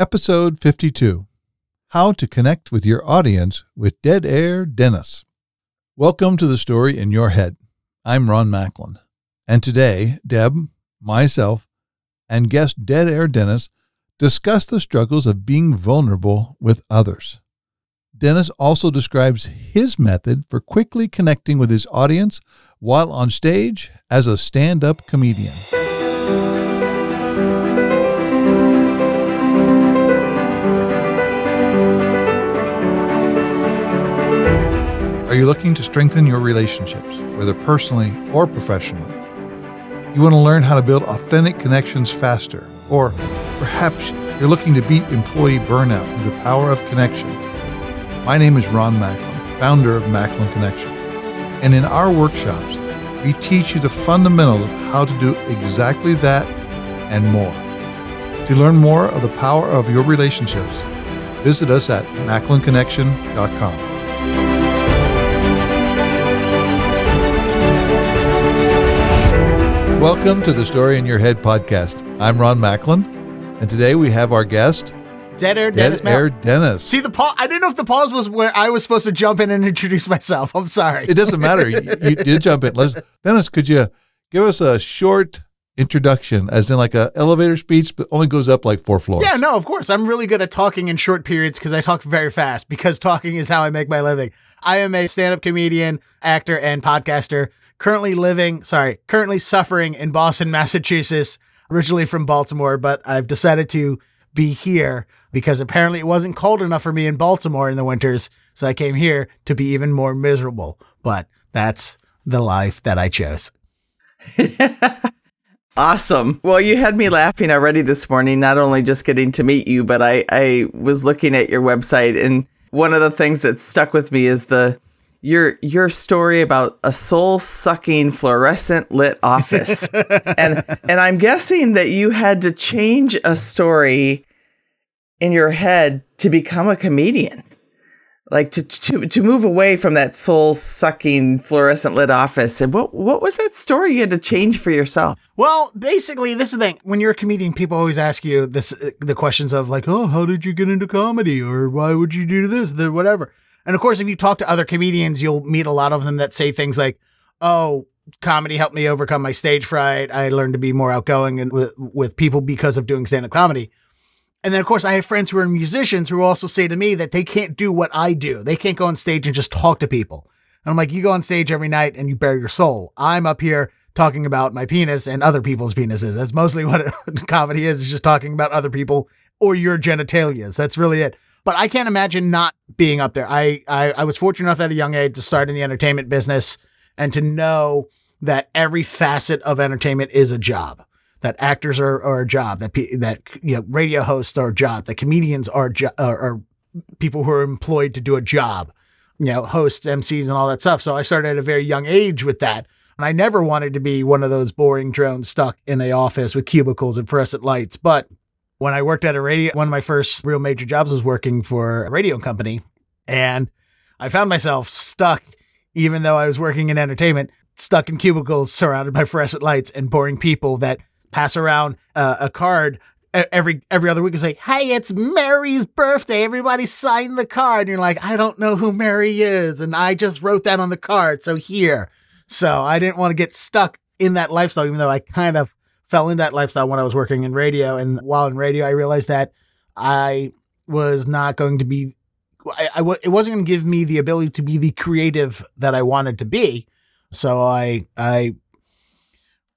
Episode 52 How to Connect with Your Audience with Deadair Dennis. Welcome to the story in your head. I'm Ron Macklin. And today, Deb, myself, and guest Deadair Dennis discuss the struggles of being vulnerable with others. Dennis also describes his method for quickly connecting with his audience while on stage as a stand up comedian. Are you looking to strengthen your relationships, whether personally or professionally? You want to learn how to build authentic connections faster, or perhaps you're looking to beat employee burnout through the power of connection. My name is Ron Macklin, founder of Macklin Connection. And in our workshops, we teach you the fundamentals of how to do exactly that and more. To learn more of the power of your relationships, visit us at macklinconnection.com. Welcome to the Story in Your Head podcast. I'm Ron Macklin, and today we have our guest, Dead Air Dead Dennis. Air Dennis. See the pause. I didn't know if the pause was where I was supposed to jump in and introduce myself. I'm sorry. it doesn't matter. You, you did jump in. Let's, Dennis, could you give us a short introduction, as in like a elevator speech, but only goes up like four floors? yeah, no, of course. I'm really good at talking in short periods because I talk very fast because talking is how I make my living. I am a stand-up comedian, actor, and podcaster. Currently living, sorry, currently suffering in Boston, Massachusetts. Originally from Baltimore, but I've decided to be here because apparently it wasn't cold enough for me in Baltimore in the winters. So I came here to be even more miserable. But that's the life that I chose. Awesome. Well, you had me laughing already this morning, not only just getting to meet you, but I, I was looking at your website and one of the things that stuck with me is the your your story about a soul sucking fluorescent lit office. and and I'm guessing that you had to change a story in your head to become a comedian. Like to to to move away from that soul sucking fluorescent lit office. And what what was that story you had to change for yourself? Well, basically, this is the thing. When you're a comedian, people always ask you this, uh, the questions of like, "Oh, how did you get into comedy?" or "Why would you do this?" The whatever. And of course, if you talk to other comedians, you'll meet a lot of them that say things like, "Oh, comedy helped me overcome my stage fright. I learned to be more outgoing and with with people because of doing stand up comedy." And then, of course, I have friends who are musicians who also say to me that they can't do what I do. They can't go on stage and just talk to people. And I'm like, you go on stage every night and you bare your soul. I'm up here talking about my penis and other people's penises. That's mostly what comedy is, is just talking about other people or your genitalia. That's really it. But I can't imagine not being up there. I, I, I was fortunate enough at a young age to start in the entertainment business and to know that every facet of entertainment is a job that actors are, are a job, that that you know radio hosts are a job, that comedians are, jo- are are people who are employed to do a job, you know, hosts, MCs, and all that stuff. So I started at a very young age with that, and I never wanted to be one of those boring drones stuck in a office with cubicles and fluorescent lights. But when I worked at a radio, one of my first real major jobs was working for a radio company, and I found myself stuck, even though I was working in entertainment, stuck in cubicles surrounded by fluorescent lights and boring people that pass around uh, a card every every other week and say, "Hey, it's Mary's birthday. Everybody sign the card." And you're like, "I don't know who Mary is, and I just wrote that on the card, so here." So I didn't want to get stuck in that lifestyle, even though I kind of fell into that lifestyle when I was working in radio. And while in radio, I realized that I was not going to be. I, I w- it wasn't going to give me the ability to be the creative that I wanted to be. So I I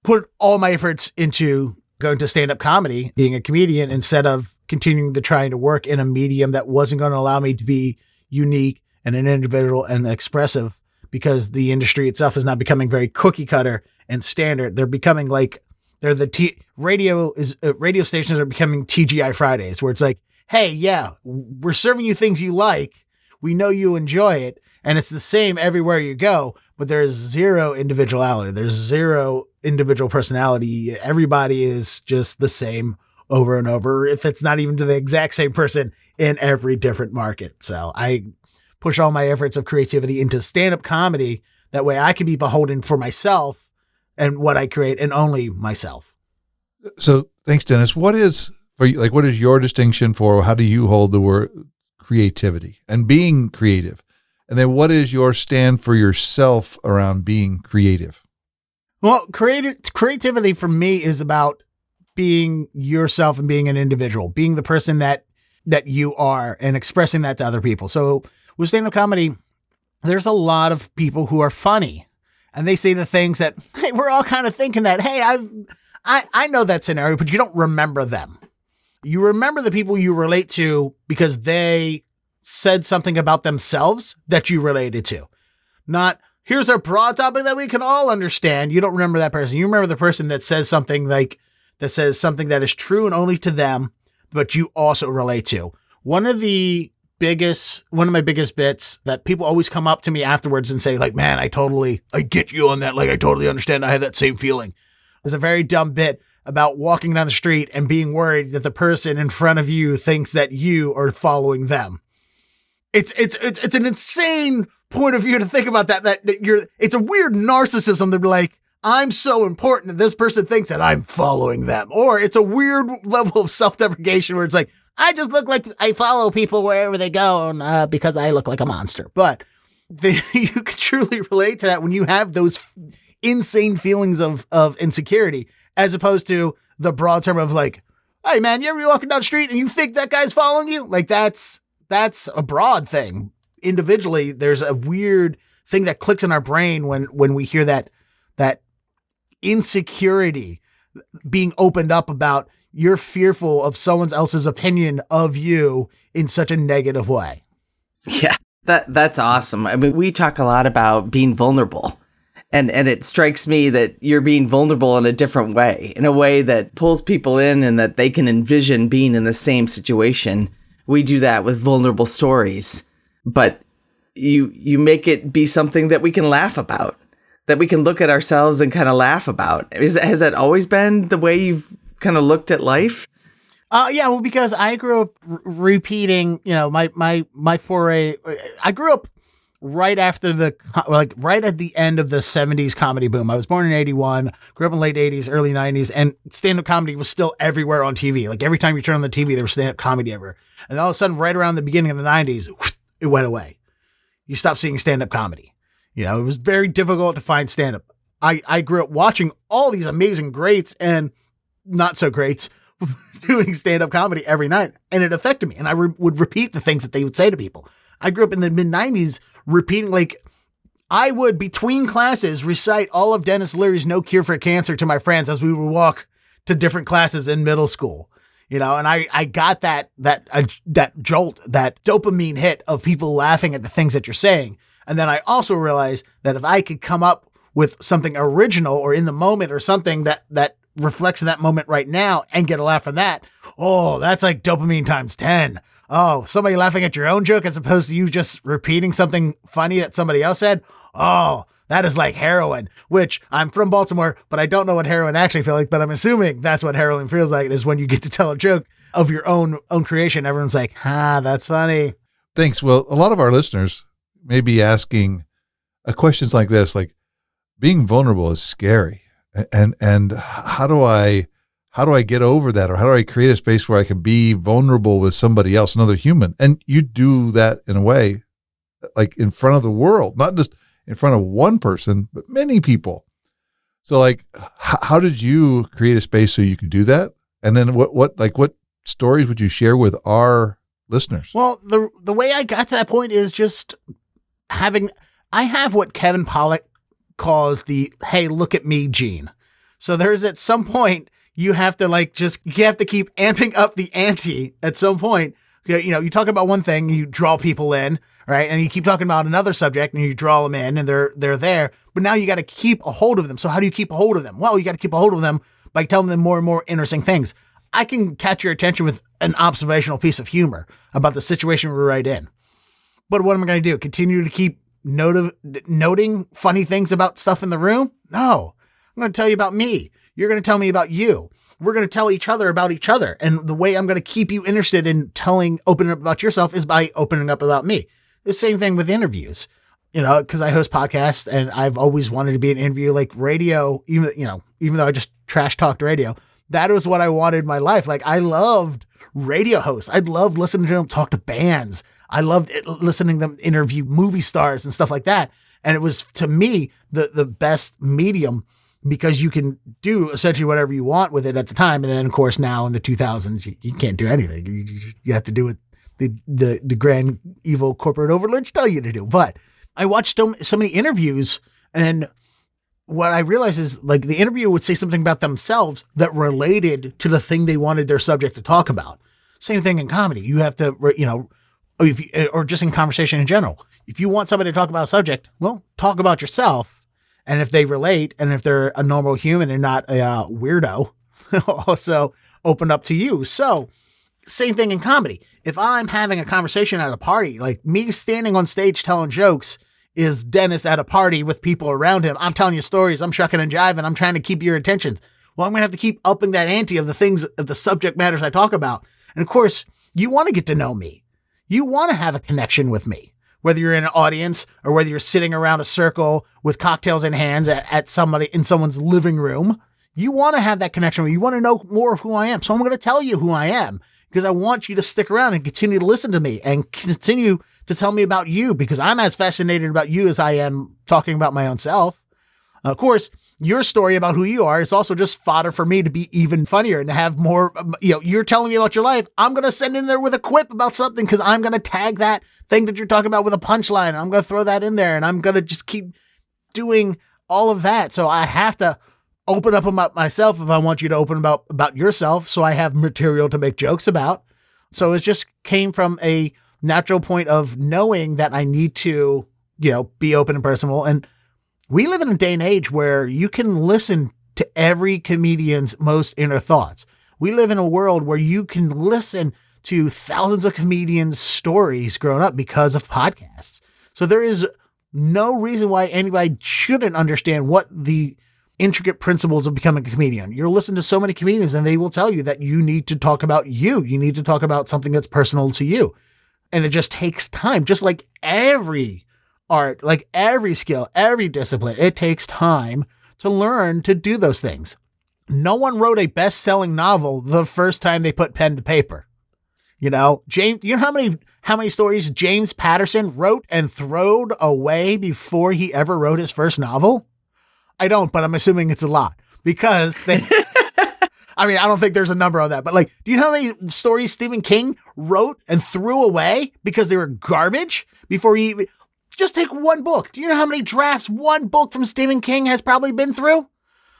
put all my efforts into going to stand up comedy, being a comedian, instead of continuing to trying to work in a medium that wasn't going to allow me to be unique and an individual and expressive because the industry itself is not becoming very cookie cutter and standard. They're becoming like they're the T radio is uh, radio stations are becoming TGI Fridays where it's like, hey, yeah, we're serving you things you like. We know you enjoy it. And it's the same everywhere you go, but there's zero individuality. There's zero individual personality. Everybody is just the same over and over. If it's not even to the exact same person in every different market. So I push all my efforts of creativity into stand up comedy. That way I can be beholden for myself and what I create and only myself. So thanks, Dennis. What is for you, like what is your distinction for how do you hold the word creativity and being creative? And then what is your stand for yourself around being creative? Well, creative creativity for me is about being yourself and being an individual, being the person that that you are and expressing that to other people. So with stand-up comedy, there's a lot of people who are funny and they say the things that hey, we're all kind of thinking that, hey, I've I, I know that scenario, but you don't remember them. You remember the people you relate to because they said something about themselves that you related to. Not here's a broad topic that we can all understand. You don't remember that person. You remember the person that says something like that says something that is true and only to them, but you also relate to. One of the biggest one of my biggest bits that people always come up to me afterwards and say like man i totally i get you on that. Like i totally understand. I have that same feeling. Is a very dumb bit about walking down the street and being worried that the person in front of you thinks that you are following them. It's it's it's, it's an insane point of view to think about that, that that you're it's a weird narcissism to be like I'm so important that this person thinks that I'm following them. Or it's a weird level of self deprecation where it's like, I just look like I follow people wherever they go uh, because I look like a monster. But the, you can truly relate to that when you have those insane feelings of, of insecurity, as opposed to the broad term of like, hey man, you ever be walking down the street and you think that guy's following you? Like that's that's a broad thing. Individually, there's a weird thing that clicks in our brain when when we hear that that insecurity being opened up about you're fearful of someone else's opinion of you in such a negative way. Yeah, that that's awesome. I mean, we talk a lot about being vulnerable. And and it strikes me that you're being vulnerable in a different way, in a way that pulls people in and that they can envision being in the same situation. We do that with vulnerable stories, but you you make it be something that we can laugh about that we can look at ourselves and kind of laugh about. Is, has that always been the way you've kind of looked at life? Uh, yeah, well, because I grew up r- repeating, you know, my, my, my foray, I grew up right after the, like right at the end of the 70s comedy boom. I was born in 81, grew up in late 80s, early 90s, and stand up comedy was still everywhere on TV. Like every time you turn on the TV, there was stand up comedy everywhere. And all of a sudden, right around the beginning of the 90s, it went away. You stopped seeing stand up comedy. You know, it was very difficult to find stand up. I, I grew up watching all these amazing greats and not so greats doing stand up comedy every night, and it affected me. And I re- would repeat the things that they would say to people. I grew up in the mid 90s repeating, like, I would, between classes, recite all of Denis Leary's No Cure for Cancer to my friends as we would walk to different classes in middle school. You know, and I, I got that, that, uh, that jolt, that dopamine hit of people laughing at the things that you're saying. And then I also realized that if I could come up with something original or in the moment or something that, that reflects in that moment right now and get a laugh from that, oh, that's like dopamine times 10. Oh, somebody laughing at your own joke as opposed to you just repeating something funny that somebody else said. Oh, that is like heroin, which I'm from Baltimore, but I don't know what heroin actually feels like, but I'm assuming that's what heroin feels like is when you get to tell a joke of your own own creation. Everyone's like, ah, that's funny. Thanks. Well, a lot of our listeners may be asking questions like this, like being vulnerable is scary. And and how do I how do I get over that or how do I create a space where I can be vulnerable with somebody else, another human? And you do that in a way like in front of the world, not just in front of one person, but many people. So like h- how did you create a space so you could do that? And then what what like what stories would you share with our listeners? Well, the the way I got to that point is just having I have what Kevin Pollak calls the hey look at me gene. So there's at some point you have to like just you have to keep amping up the ante at some point. You know, you talk about one thing, you draw people in, right? And you keep talking about another subject and you draw them in and they're they're there. But now you got to keep a hold of them. So how do you keep a hold of them? Well, you got to keep a hold of them by telling them more and more interesting things. I can catch your attention with an observational piece of humor about the situation we're right in. But what am I going to do? Continue to keep noting funny things about stuff in the room? No. I'm going to tell you about me. You're going to tell me about you. We're going to tell each other about each other. And the way I'm going to keep you interested in telling, opening up about yourself is by opening up about me. The same thing with interviews, you know, because I host podcasts and I've always wanted to be an interview like radio, even, you know, even though I just trash talked radio, that was what I wanted in my life. Like I loved radio hosts. I loved listening to them talk to bands. I loved it, listening them interview movie stars and stuff like that. And it was to me the the best medium because you can do essentially whatever you want with it at the time. And then of course now in the 2000s you, you can't do anything. You, you, just, you have to do what the, the the grand evil corporate overlords tell you to do. But I watched so, so many interviews and what I realized is like the interviewer would say something about themselves that related to the thing they wanted their subject to talk about. Same thing in comedy. You have to, you know, or, if you, or just in conversation in general. If you want somebody to talk about a subject, well, talk about yourself. And if they relate and if they're a normal human and not a uh, weirdo, also open up to you. So, same thing in comedy. If I'm having a conversation at a party, like me standing on stage telling jokes is Dennis at a party with people around him. I'm telling you stories. I'm shucking and jiving. I'm trying to keep your attention. Well, I'm going to have to keep upping that ante of the things, of the subject matters I talk about. And of course, you want to get to know me. You want to have a connection with me, whether you're in an audience or whether you're sitting around a circle with cocktails in hands at, at somebody in someone's living room. You want to have that connection. You want to know more of who I am. So I'm going to tell you who I am because I want you to stick around and continue to listen to me and continue to tell me about you because I'm as fascinated about you as I am talking about my own self. Of course, your story about who you are is also just fodder for me to be even funnier and to have more, um, you know, you're telling me about your life. I'm going to send in there with a quip about something because I'm going to tag that thing that you're talking about with a punchline. I'm going to throw that in there and I'm going to just keep doing all of that. So I have to open up about myself if I want you to open about, about yourself. So I have material to make jokes about. So it just came from a natural point of knowing that I need to, you know, be open and personal. And we live in a day and age where you can listen to every comedian's most inner thoughts. We live in a world where you can listen to thousands of comedians' stories growing up because of podcasts. So there is no reason why anybody shouldn't understand what the intricate principles of becoming a comedian. You're listening to so many comedians and they will tell you that you need to talk about you. You need to talk about something that's personal to you. And it just takes time, just like every art, like every skill, every discipline, it takes time to learn to do those things. No one wrote a best selling novel the first time they put pen to paper. You know, James, you know how many how many stories James Patterson wrote and throwed away before he ever wrote his first novel? I don't, but I'm assuming it's a lot because they I mean, I don't think there's a number on that, but like, do you know how many stories Stephen King wrote and threw away because they were garbage before he just take one book. Do you know how many drafts one book from Stephen King has probably been through?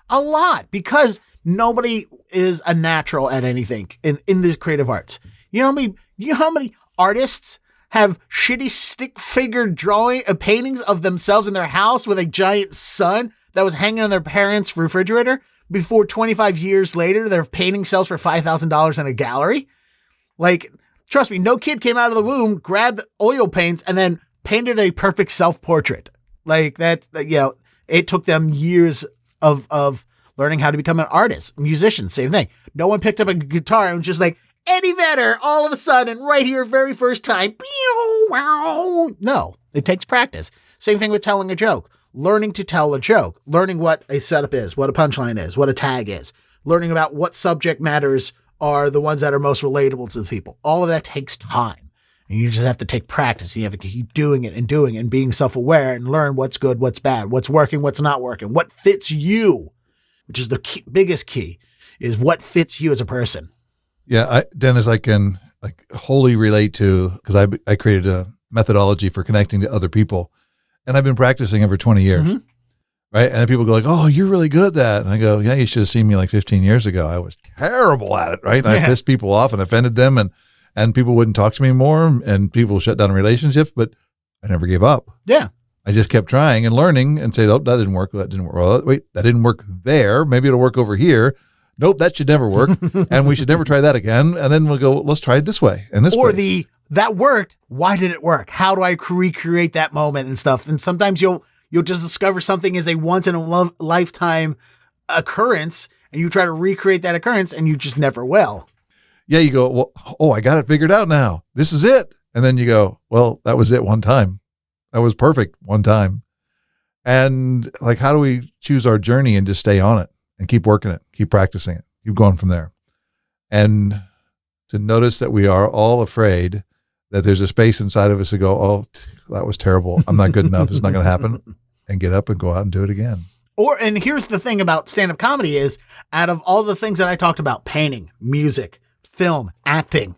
A lot because nobody is a natural at anything in, in the creative arts. You know how many, you know how many artists have shitty stick figure drawing uh, paintings of themselves in their house with a giant sun that was hanging on their parents' refrigerator before 25 years later their painting sells for $5,000 in a gallery? Like, trust me, no kid came out of the womb, grabbed oil paints, and then painted a perfect self portrait. Like that, you know, it took them years of, of learning how to become an artist, musician, same thing. No one picked up a guitar and was just like, Eddie Vedder, all of a sudden, right here, very first time. No, it takes practice. Same thing with telling a joke. Learning to tell a joke, learning what a setup is, what a punchline is, what a tag is, learning about what subject matters are the ones that are most relatable to the people. All of that takes time. And you just have to take practice. You have to keep doing it and doing it and being self aware and learn what's good, what's bad, what's working, what's not working, what fits you, which is the key, biggest key, is what fits you as a person. Yeah, I, Dennis, I can like wholly relate to because I I created a methodology for connecting to other people, and I've been practicing it for twenty years. Mm-hmm. Right. And then people go like, Oh, you're really good at that. And I go, Yeah, you should have seen me like 15 years ago. I was terrible at it. Right. And yeah. I pissed people off and offended them. And and people wouldn't talk to me more and people shut down relationships, but I never gave up. Yeah. I just kept trying and learning and say, oh, that didn't work. That didn't work. Well, wait, that didn't work there. Maybe it'll work over here. Nope, that should never work. and we should never try that again. And then we'll go, let's try it this way and this or way. the, that worked. Why did it work? How do I recreate that moment and stuff? And sometimes you'll, you'll just discover something is a once in a lo- lifetime occurrence and you try to recreate that occurrence and you just never will yeah, you go, well, oh, I got it figured out now. This is it. And then you go, well, that was it one time. That was perfect one time. And like, how do we choose our journey and just stay on it and keep working it, keep practicing it, keep going from there. And to notice that we are all afraid that there's a space inside of us to go, oh, that was terrible. I'm not good enough. It's not going to happen. And get up and go out and do it again. Or and here's the thing about stand-up comedy is out of all the things that I talked about, painting, music, film, acting,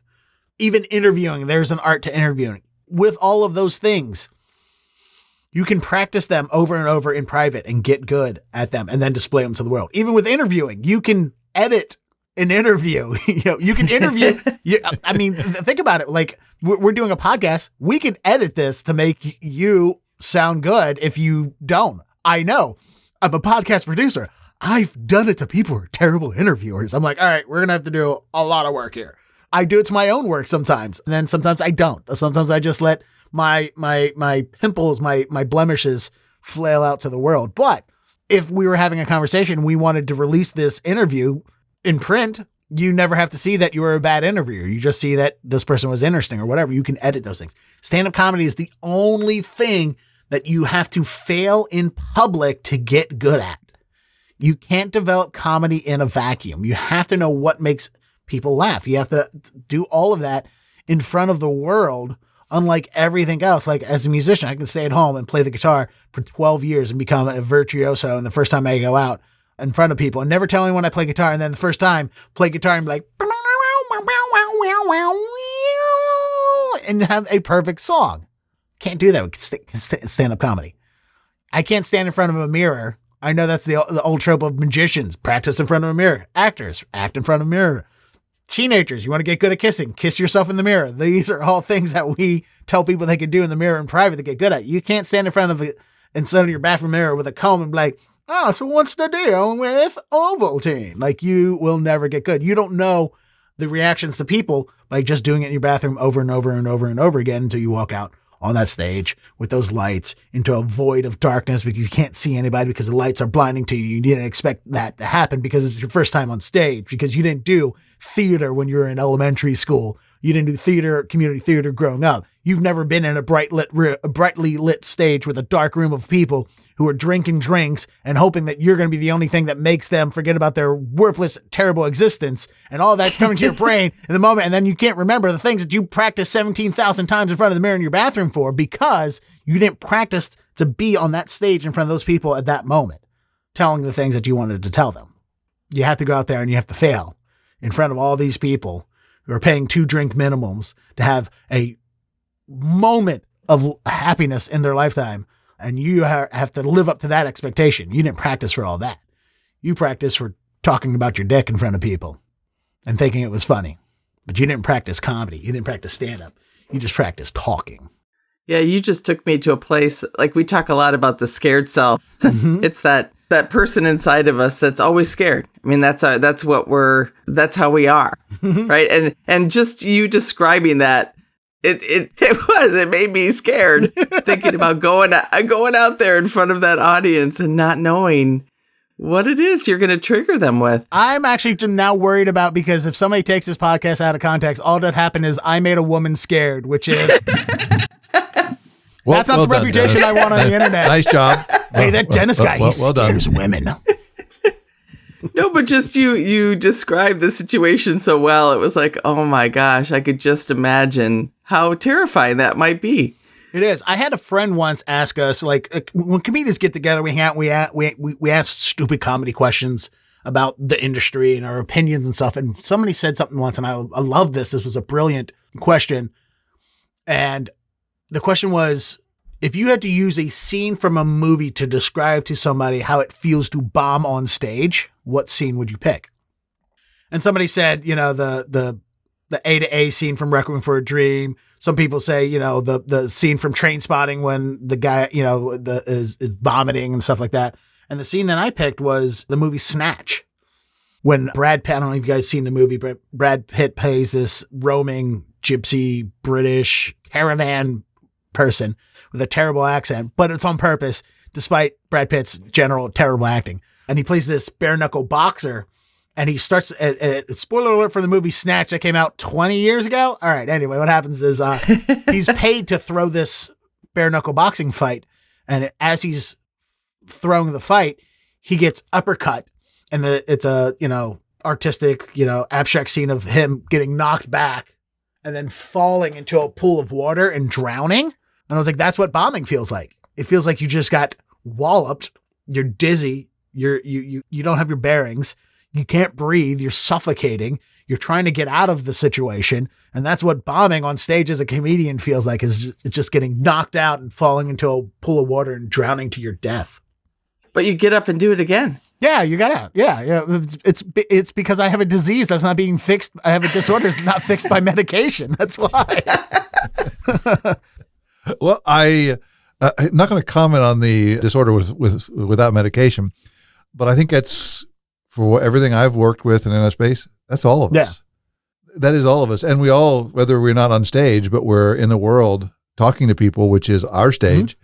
even interviewing, there's an art to interviewing. With all of those things, you can practice them over and over in private and get good at them and then display them to the world. Even with interviewing, you can edit an interview. you know, you can interview. you, I mean, think about it. Like we're, we're doing a podcast. We can edit this to make you sound good. If you don't, I know. I'm a podcast producer. I've done it to people who are terrible interviewers. I'm like, all right, we're gonna have to do a lot of work here. I do it to my own work sometimes, and then sometimes I don't. Sometimes I just let my my my pimples, my my blemishes flail out to the world. But if we were having a conversation, we wanted to release this interview in print, you never have to see that you were a bad interviewer. You just see that this person was interesting or whatever. You can edit those things. Stand up comedy is the only thing that you have to fail in public to get good at. You can't develop comedy in a vacuum. You have to know what makes people laugh. You have to do all of that in front of the world, unlike everything else. Like as a musician, I can stay at home and play the guitar for 12 years and become a virtuoso. And the first time I go out in front of people and never tell anyone I play guitar. And then the first time play guitar and be like, and have a perfect song. Can't do that with stand up comedy. I can't stand in front of a mirror. I know that's the, the old trope of magicians practice in front of a mirror. Actors act in front of a mirror. Teenagers, you want to get good at kissing, kiss yourself in the mirror. These are all things that we tell people they can do in the mirror in private to get good at. You can't stand in front of a, in front of your bathroom mirror with a comb and be like, oh, so what's the deal with Ovaltine? Like you will never get good. You don't know the reactions to people by just doing it in your bathroom over and over and over and over again until you walk out on that stage with those lights into a void of darkness because you can't see anybody because the lights are blinding to you. You didn't expect that to happen because it's your first time on stage because you didn't do theater when you were in elementary school. You didn't do theater, community theater growing up. You've never been in a bright lit, a brightly lit stage with a dark room of people who are drinking drinks and hoping that you're going to be the only thing that makes them forget about their worthless, terrible existence. And all that's coming to your brain in the moment. And then you can't remember the things that you practiced 17,000 times in front of the mirror in your bathroom for because you didn't practice to be on that stage in front of those people at that moment, telling the things that you wanted to tell them. You have to go out there and you have to fail in front of all these people who are paying two drink minimums to have a moment of happiness in their lifetime and you have to live up to that expectation. You didn't practice for all that. You practiced for talking about your dick in front of people and thinking it was funny. But you didn't practice comedy. You didn't practice stand up. You just practiced talking. Yeah, you just took me to a place like we talk a lot about the scared self. Mm-hmm. it's that that person inside of us that's always scared. I mean, that's our, that's what we're that's how we are, right? And and just you describing that it, it, it was. It made me scared thinking about going uh, going out there in front of that audience and not knowing what it is you're going to trigger them with. I'm actually now worried about because if somebody takes this podcast out of context, all that happened is I made a woman scared, which is well, that's not well the done, reputation Dennis. I want on the internet. nice job. Hey, that well, Dennis guy, well, he scares women. no, but just you you described the situation so well. It was like, oh my gosh, I could just imagine how terrifying that might be. It is. I had a friend once ask us, like, uh, when comedians get together, we hang, out. we we we ask stupid comedy questions about the industry and our opinions and stuff. And somebody said something once, and I I love this. This was a brilliant question, and the question was, if you had to use a scene from a movie to describe to somebody how it feels to bomb on stage, what scene would you pick? And somebody said, you know, the the the A to A scene from Requiem for a Dream. Some people say, you know, the the scene from Trainspotting when the guy, you know, the is, is vomiting and stuff like that. And the scene that I picked was the movie Snatch. When Brad Pitt, I don't know if you guys seen the movie, but Brad Pitt plays this roaming gypsy British caravan person with a terrible accent, but it's on purpose, despite Brad Pitt's general terrible acting. And he plays this bare knuckle boxer and he starts. Uh, uh, spoiler alert for the movie Snatch that came out 20 years ago. All right. Anyway, what happens is uh, he's paid to throw this bare knuckle boxing fight, and as he's throwing the fight, he gets uppercut, and the it's a you know artistic, you know, abstract scene of him getting knocked back and then falling into a pool of water and drowning. And I was like, that's what bombing feels like. It feels like you just got walloped. You're dizzy. You're you you you don't have your bearings. You can't breathe. You're suffocating. You're trying to get out of the situation, and that's what bombing on stage as a comedian feels like is just, just getting knocked out and falling into a pool of water and drowning to your death. But you get up and do it again. Yeah, you got out. Yeah, yeah. It's, it's it's because I have a disease that's not being fixed. I have a disorder that's not fixed by medication. That's why. Well, I uh, I'm not going to comment on the disorder with with without medication, but I think that's for everything I've worked with in NS space. That's all of Yeah. us. That is all of us, and we all, whether we're not on stage, but we're in the world talking to people, which is our stage,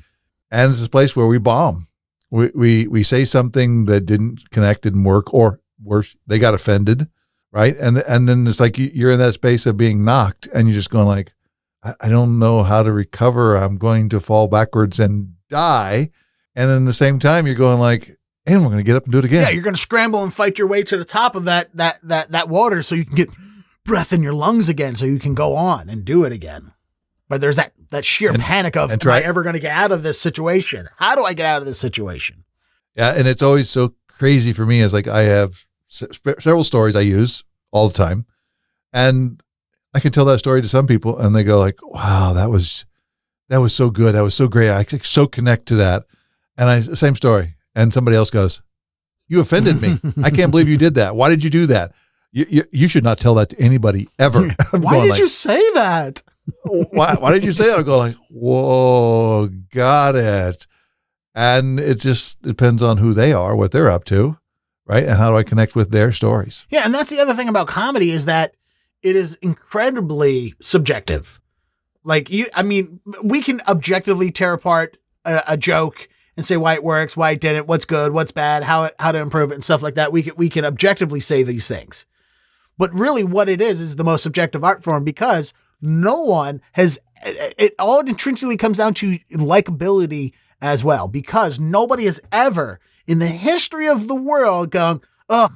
and it's a place where we bomb. We we we say something that didn't connect, didn't work, or worse, they got offended, right? And and then it's like you're in that space of being knocked, and you're just going like. I don't know how to recover. I'm going to fall backwards and die. And then at the same time, you're going like, and we're going to get up and do it again. Yeah, you're going to scramble and fight your way to the top of that that that that water so you can get breath in your lungs again, so you can go on and do it again. But there's that that sheer And- panic of, and am I ever going to get out of this situation? How do I get out of this situation? Yeah, and it's always so crazy for me. Is like I have se- several stories I use all the time, and I can tell that story to some people, and they go like, "Wow, that was that was so good. That was so great. I so connect to that." And I same story, and somebody else goes, "You offended me. I can't believe you did that. Why did you do that? You you, you should not tell that to anybody ever." Why did like, you say that? why, why did you say that? I go like, whoa, got it. And it just depends on who they are, what they're up to, right? And how do I connect with their stories? Yeah, and that's the other thing about comedy is that it is incredibly subjective. Like you, I mean, we can objectively tear apart a, a joke and say why it works, why it didn't, what's good, what's bad, how how to improve it, and stuff like that. We can we can objectively say these things, but really, what it is is the most subjective art form because no one has. It, it all intrinsically comes down to likability as well, because nobody has ever in the history of the world gone, oh,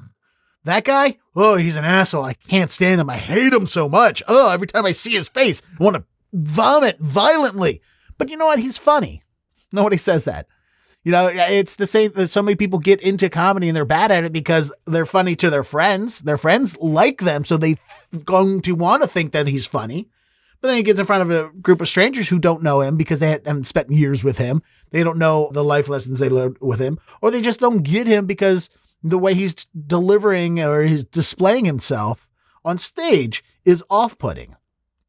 that guy, oh, he's an asshole. I can't stand him. I hate him so much. Oh, every time I see his face, I want to vomit violently. But you know what? He's funny. Nobody says that. You know, it's the same that so many people get into comedy and they're bad at it because they're funny to their friends. Their friends like them, so they're going to want to think that he's funny. But then he gets in front of a group of strangers who don't know him because they haven't spent years with him. They don't know the life lessons they learned with him, or they just don't get him because the way he's delivering or he's displaying himself on stage is off putting.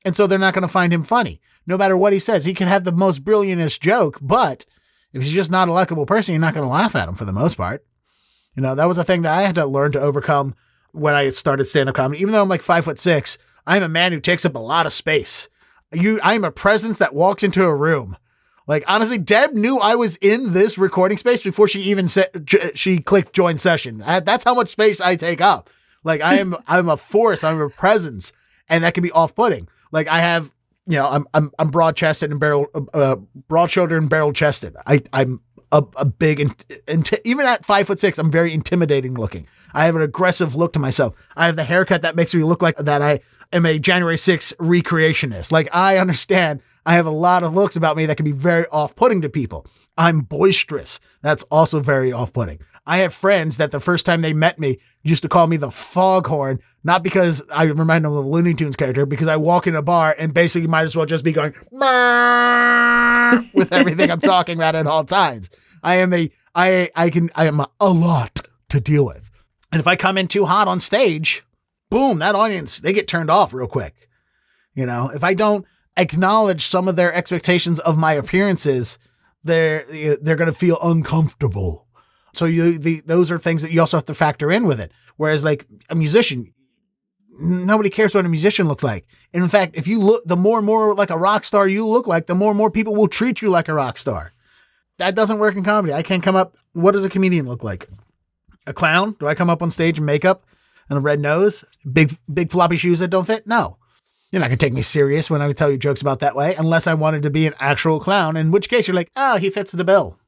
And so they're not going to find him funny. No matter what he says, he can have the most brilliantest joke, but if he's just not a likable person, you're not going to laugh at him for the most part. You know, that was a thing that I had to learn to overcome when I started stand up comedy. Even though I'm like five foot six, I'm a man who takes up a lot of space. You, I'm a presence that walks into a room. Like honestly, Deb knew I was in this recording space before she even said she clicked join session. I- That's how much space I take up. Like I am, I'm a force. I'm a presence, and that can be off-putting. Like I have, you know, I'm I'm I'm broad-chested and barrel, uh, broad-shouldered and barrel-chested. I I'm a, a big, and inti- even at five foot six, I'm very intimidating looking. I have an aggressive look to myself. I have the haircut that makes me look like that I am a January 6th recreationist. Like I understand I have a lot of looks about me that can be very off-putting to people. I'm boisterous. That's also very off-putting. I have friends that the first time they met me used to call me the foghorn, not because I remind them of a Looney Tunes character, because I walk in a bar and basically might as well just be going with everything I'm talking about at all times. I am a I I can I am a, a lot to deal with. And if I come in too hot on stage, boom, that audience, they get turned off real quick. You know, if I don't acknowledge some of their expectations of my appearances, they're they're going to feel uncomfortable. So you the those are things that you also have to factor in with it. Whereas like a musician, nobody cares what a musician looks like. And in fact, if you look, the more and more like a rock star you look like, the more and more people will treat you like a rock star. That doesn't work in comedy. I can't come up. What does a comedian look like? A clown? Do I come up on stage in makeup and a red nose, big big floppy shoes that don't fit? No. You're not gonna take me serious when I tell you jokes about that way, unless I wanted to be an actual clown. In which case, you're like, oh, he fits the bill.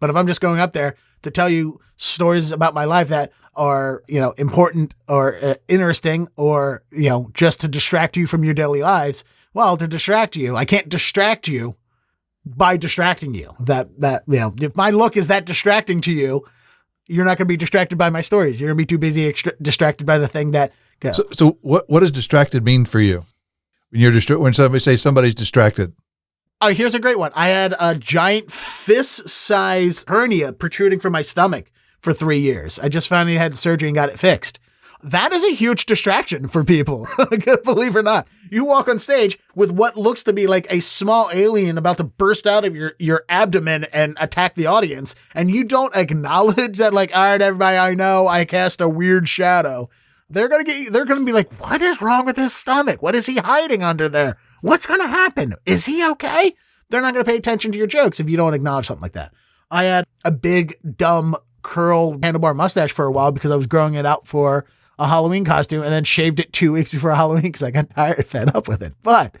But if I'm just going up there to tell you stories about my life that are, you know, important or uh, interesting or, you know, just to distract you from your daily lives. Well, to distract you, I can't distract you by distracting you. That, that, you know, if my look is that distracting to you, you're not going to be distracted by my stories. You're going to be too busy extra- distracted by the thing that. So, so what what does distracted mean for you? When you're distra- when somebody say somebody's distracted, Oh, here's a great one. I had a giant fist size hernia protruding from my stomach for three years. I just finally had surgery and got it fixed. That is a huge distraction for people. Believe it or not. You walk on stage with what looks to be like a small alien about to burst out of your, your abdomen and attack the audience. And you don't acknowledge that, like, all right, everybody, I know I cast a weird shadow. They're going to get you, they're going to be like, what is wrong with his stomach? What is he hiding under there? What's going to happen? Is he okay? They're not going to pay attention to your jokes if you don't acknowledge something like that. I had a big, dumb curl handlebar mustache for a while because I was growing it out for a Halloween costume and then shaved it two weeks before Halloween because I got tired fed up with it. But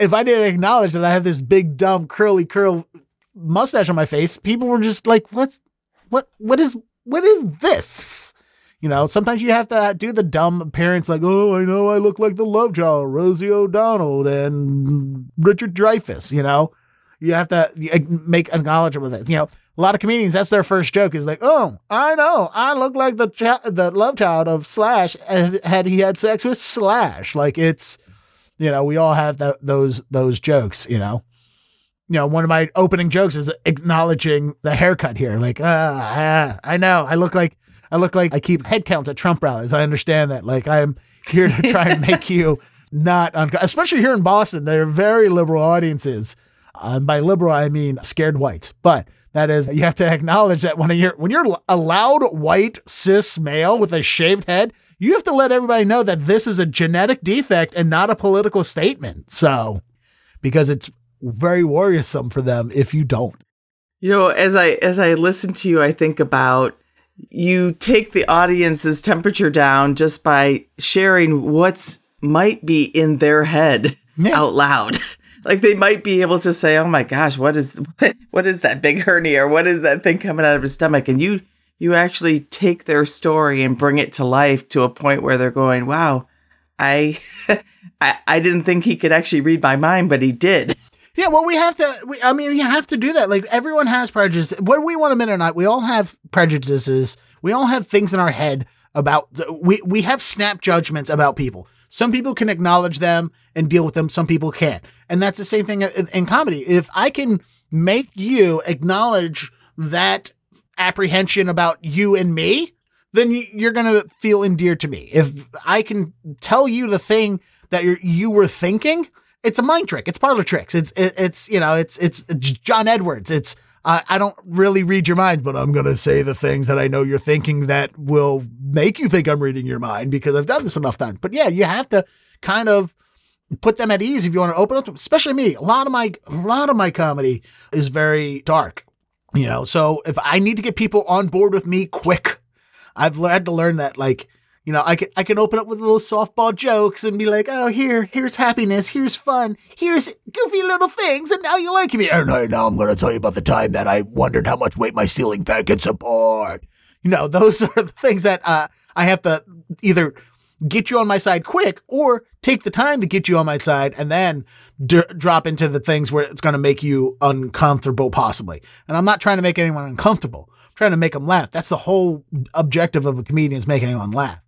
if I didn't acknowledge that I have this big, dumb, curly curl mustache on my face, people were just like, "What's what? What is what is this?" You know, sometimes you have to do the dumb appearance, like, "Oh, I know I look like the love child, Rosie O'Donnell and Richard Dreyfuss." You know, you have to make acknowledgement of it. You know, a lot of comedians, that's their first joke is like, oh, I know, I look like the ch- the love child of Slash and had he had sex with Slash. Like it's, you know, we all have that those those jokes. You know, you know, one of my opening jokes is acknowledging the haircut here. Like, ah, I know, I look like I look like I keep headcounts at Trump rallies. I understand that. Like, I'm here to try and make you not, especially here in Boston, they're very liberal audiences. Um, by liberal, I mean scared whites, but that is, you have to acknowledge that when you're when you're a loud white cis male with a shaved head, you have to let everybody know that this is a genetic defect and not a political statement. So, because it's very worrisome for them if you don't. You know, as I as I listen to you, I think about you take the audience's temperature down just by sharing what's might be in their head yeah. out loud. Like they might be able to say, "Oh my gosh, what is what is that big hernia or what is that thing coming out of his stomach?" And you you actually take their story and bring it to life to a point where they're going, "Wow, I I, I didn't think he could actually read my mind, but he did." Yeah, well, we have to. We, I mean, you have to do that. Like everyone has prejudices. Whether we want to admit or not, we all have prejudices. We all have things in our head about. We we have snap judgments about people. Some people can acknowledge them and deal with them. Some people can't. And that's the same thing in comedy. If I can make you acknowledge that apprehension about you and me, then you're going to feel endeared to me. If I can tell you the thing that you were thinking, it's a mind trick. It's parlor tricks. It's it's you know it's it's, it's John Edwards. It's uh, I don't really read your mind, but I'm gonna say the things that I know you're thinking that will make you think I'm reading your mind because I've done this enough times. But yeah, you have to kind of put them at ease if you want to open up. Especially me, a lot of my a lot of my comedy is very dark. You know, so if I need to get people on board with me quick, I've had to learn that like you know, I can I can open up with little softball jokes and be like, "Oh, here, here's happiness, here's fun, here's goofy little things, and now you like me." And now I'm going to tell you about the time that I wondered how much weight my ceiling fan can support. You know, those are the things that uh, I have to either get you on my side quick or take the time to get you on my side and then d- drop into the things where it's going to make you uncomfortable, possibly. And I'm not trying to make anyone uncomfortable. I'm trying to make them laugh. That's the whole objective of a comedian is making anyone laugh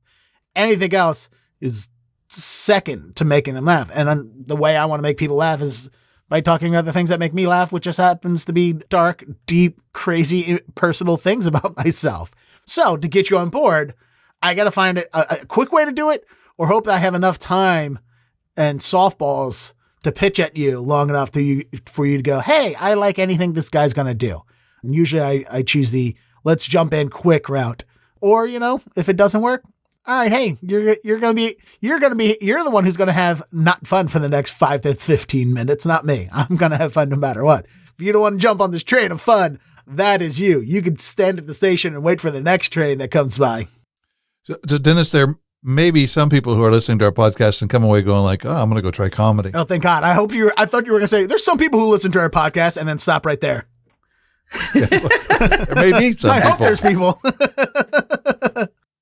anything else is second to making them laugh. And the way I want to make people laugh is by talking about the things that make me laugh, which just happens to be dark, deep, crazy, personal things about myself. So to get you on board, I got to find a, a, quick way to do it or hope that I have enough time and softballs to pitch at you long enough to you, for you to go, hey, I like anything this guy's going to do. And usually I, I choose the let's jump in quick route. Or, you know, if it doesn't work, all right, hey, you're you're gonna be you're gonna be you're the one who's gonna have not fun for the next five to fifteen minutes, not me. I'm gonna have fun no matter what. If you don't want to jump on this train of fun, that is you. You can stand at the station and wait for the next train that comes by. So, so Dennis, there may be some people who are listening to our podcast and come away going like, "Oh, I'm going to go try comedy." Oh, thank God! I hope you. I thought you were going to say there's some people who listen to our podcast and then stop right there. there may be some I hope people. there's people.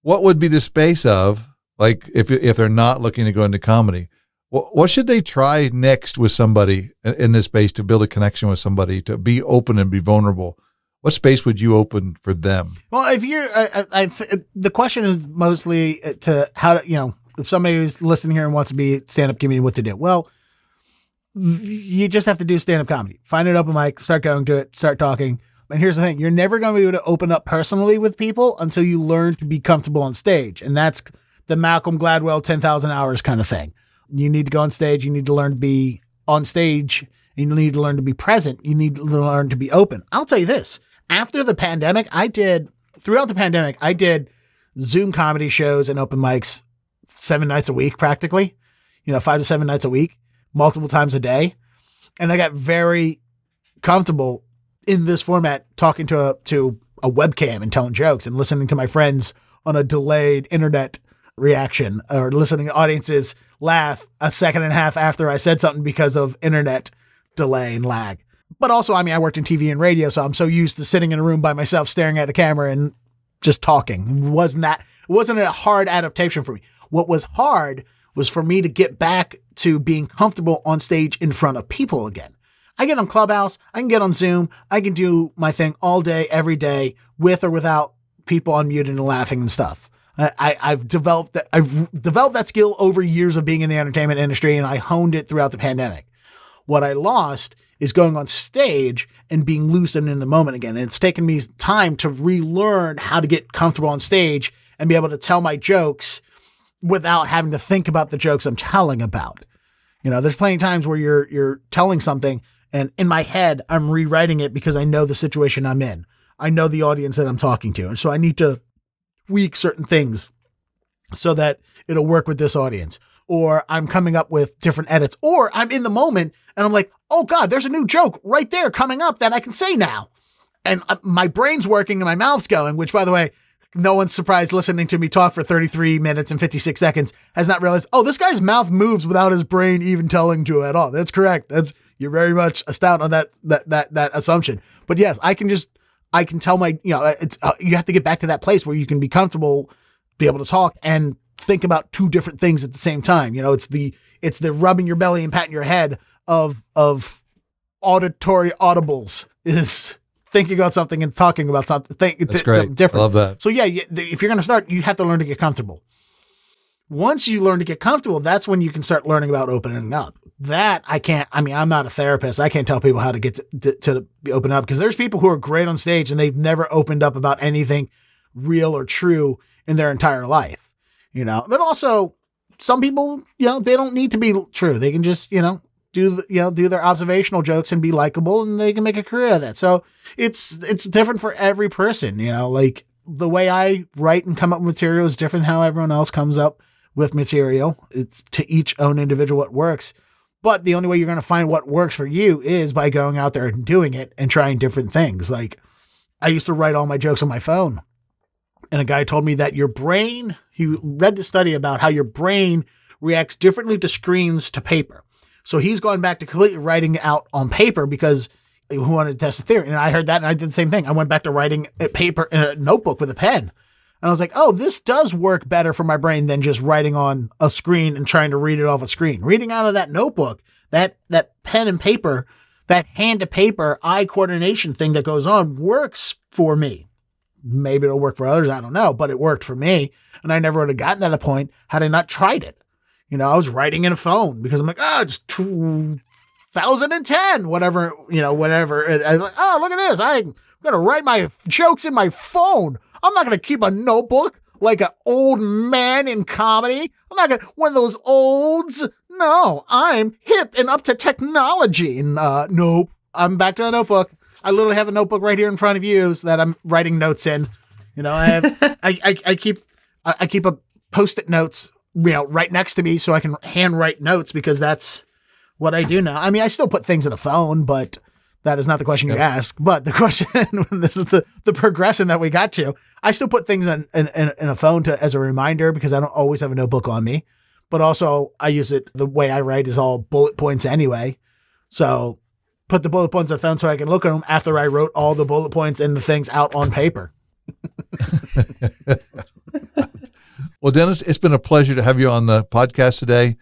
What would be the space of like if if they're not looking to go into comedy? What, what should they try next with somebody in- this space to build a connection with somebody to be open and be vulnerable? What space would you open for them? Well, if you're, I, I, the question is mostly uh, to how to, you know, if somebody who's listening here and wants to be stand up comedian, what to do? Well, you just have to do stand up comedy. Find an open mic, start going to it, start talking. And here's the thing: you're never going to be able to open up personally with people until you learn to be comfortable on stage, and that's the Malcolm Gladwell ten thousand hours kind of thing. You need to go on stage. You need to learn to be on stage. You need to learn to be present. You need to learn to be open. I'll tell you this: after the pandemic, I did throughout the pandemic, I did Zoom comedy shows and open mics seven nights a week, practically. You know, five to seven nights a week, multiple times a day, and I got very comfortable in this format, talking to a to a webcam and telling jokes and listening to my friends on a delayed internet reaction or listening to audiences laugh a second and a half after I said something because of internet delay and lag. But also, I mean, I worked in TV and radio, so I'm so used to sitting in a room by myself, staring at a camera and just talking. It wasn't that it wasn't a hard adaptation for me. What was hard was for me to get back to being comfortable on stage in front of people again. I get on Clubhouse, I can get on Zoom, I can do my thing all day, every day, with or without people unmuted and laughing and stuff. I, I've developed that. I've developed that skill over years of being in the entertainment industry, and I honed it throughout the pandemic. What I lost is going on stage and being loose and in the moment again. And it's taken me time to relearn how to get comfortable on stage and be able to tell my jokes without having to think about the jokes I'm telling about. You know, there's plenty of times where you're you're telling something and in my head I'm rewriting it because I know the situation I'm in. I know the audience that I'm talking to. And so I need to tweak certain things so that it'll work with this audience. Or I'm coming up with different edits. Or I'm in the moment and I'm like, oh God, there's a new joke right there coming up that I can say now. And uh, my brain's working and my mouth's going, which by the way, no one's surprised listening to me talk for 33 minutes and 56 seconds has not realized, oh, this guy's mouth moves without his brain even telling to at all. That's correct. That's you're very much astounded on that that that that assumption. But yes, I can just I can tell my you know it's uh, you have to get back to that place where you can be comfortable, be able to talk and think about two different things at the same time. You know, it's the it's the rubbing your belly and patting your head of of auditory audibles is thinking about something and talking about something think, That's th- great. different. I love that. So yeah, if you're going to start, you have to learn to get comfortable. Once you learn to get comfortable, that's when you can start learning about opening up. That I can't. I mean, I'm not a therapist. I can't tell people how to get to, to, to open up because there's people who are great on stage and they've never opened up about anything real or true in their entire life. You know, but also some people, you know, they don't need to be true. They can just, you know, do you know do their observational jokes and be likable, and they can make a career of that. So it's it's different for every person. You know, like the way I write and come up with material is different than how everyone else comes up with material. It's to each own individual what works. But the only way you're going to find what works for you is by going out there and doing it and trying different things. Like I used to write all my jokes on my phone. And a guy told me that your brain, he read the study about how your brain reacts differently to screens to paper. So he's gone back to completely writing out on paper because he wanted to test the theory. And I heard that and I did the same thing. I went back to writing a paper in a notebook with a pen. And I was like, oh, this does work better for my brain than just writing on a screen and trying to read it off a screen. Reading out of that notebook, that that pen and paper, that hand to paper eye coordination thing that goes on works for me. Maybe it'll work for others, I don't know, but it worked for me. And I never would have gotten to that point had I not tried it. You know, I was writing in a phone because I'm like, oh, it's 2010, whatever, you know, whatever. And I'm like, oh, look at this. I'm going to write my jokes in my phone. I'm not going to keep a notebook like an old man in comedy. I'm not going to, one of those olds. No, I'm hip and up to technology. And uh, nope, I'm back to a notebook. I literally have a notebook right here in front of you so that I'm writing notes in. You know, I have, I, I, I keep, I, I keep a post-it notes, you know, right next to me so I can handwrite notes because that's what I do now. I mean, I still put things in a phone, but that is not the question you asked. But the question, this is the, the progression that we got to. I still put things in, in, in, a phone to, as a reminder because I don't always have a notebook on me. But also, I use it, the way I write is all bullet points anyway. So put the bullet points on phone so I can look at them after I wrote all the bullet points and the things out on paper. well, Dennis, it's been a pleasure to have you on the podcast today.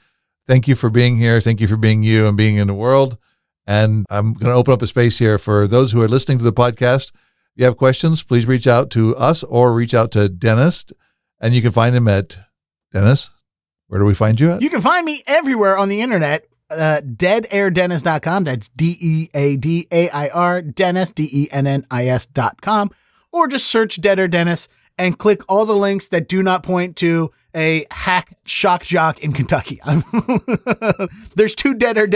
Thank you for being here. Thank you for being you and being in the world. And I'm going to open up a space here for those who are listening to the podcast. You have questions, please reach out to us or reach out to Dennis. And you can find him at Dennis. Where do we find you at? You can find me everywhere on the internet. Uh, deadairdennis.com. That's D E A D A I R Dennis, D E N N I S.com. Or just search Deadair Dennis and click all the links that do not point to a hack shock jock in Kentucky. there's two Dead Air.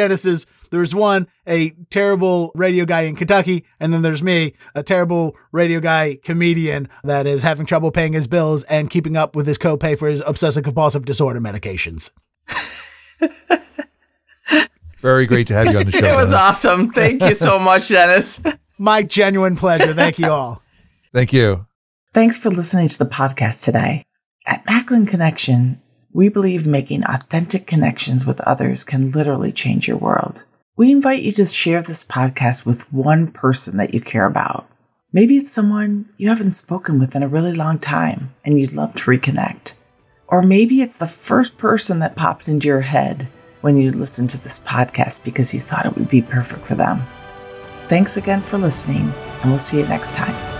There's one, a terrible radio guy in Kentucky, and then there's me, a terrible radio guy comedian that is having trouble paying his bills and keeping up with his copay for his obsessive compulsive disorder medications. Very great to have you on the show. it was Dennis. awesome. Thank you so much, Dennis. My genuine pleasure. Thank you all. Thank you. Thanks for listening to the podcast today. At Macklin Connection, we believe making authentic connections with others can literally change your world. We invite you to share this podcast with one person that you care about. Maybe it's someone you haven't spoken with in a really long time and you'd love to reconnect. Or maybe it's the first person that popped into your head when you listened to this podcast because you thought it would be perfect for them. Thanks again for listening, and we'll see you next time.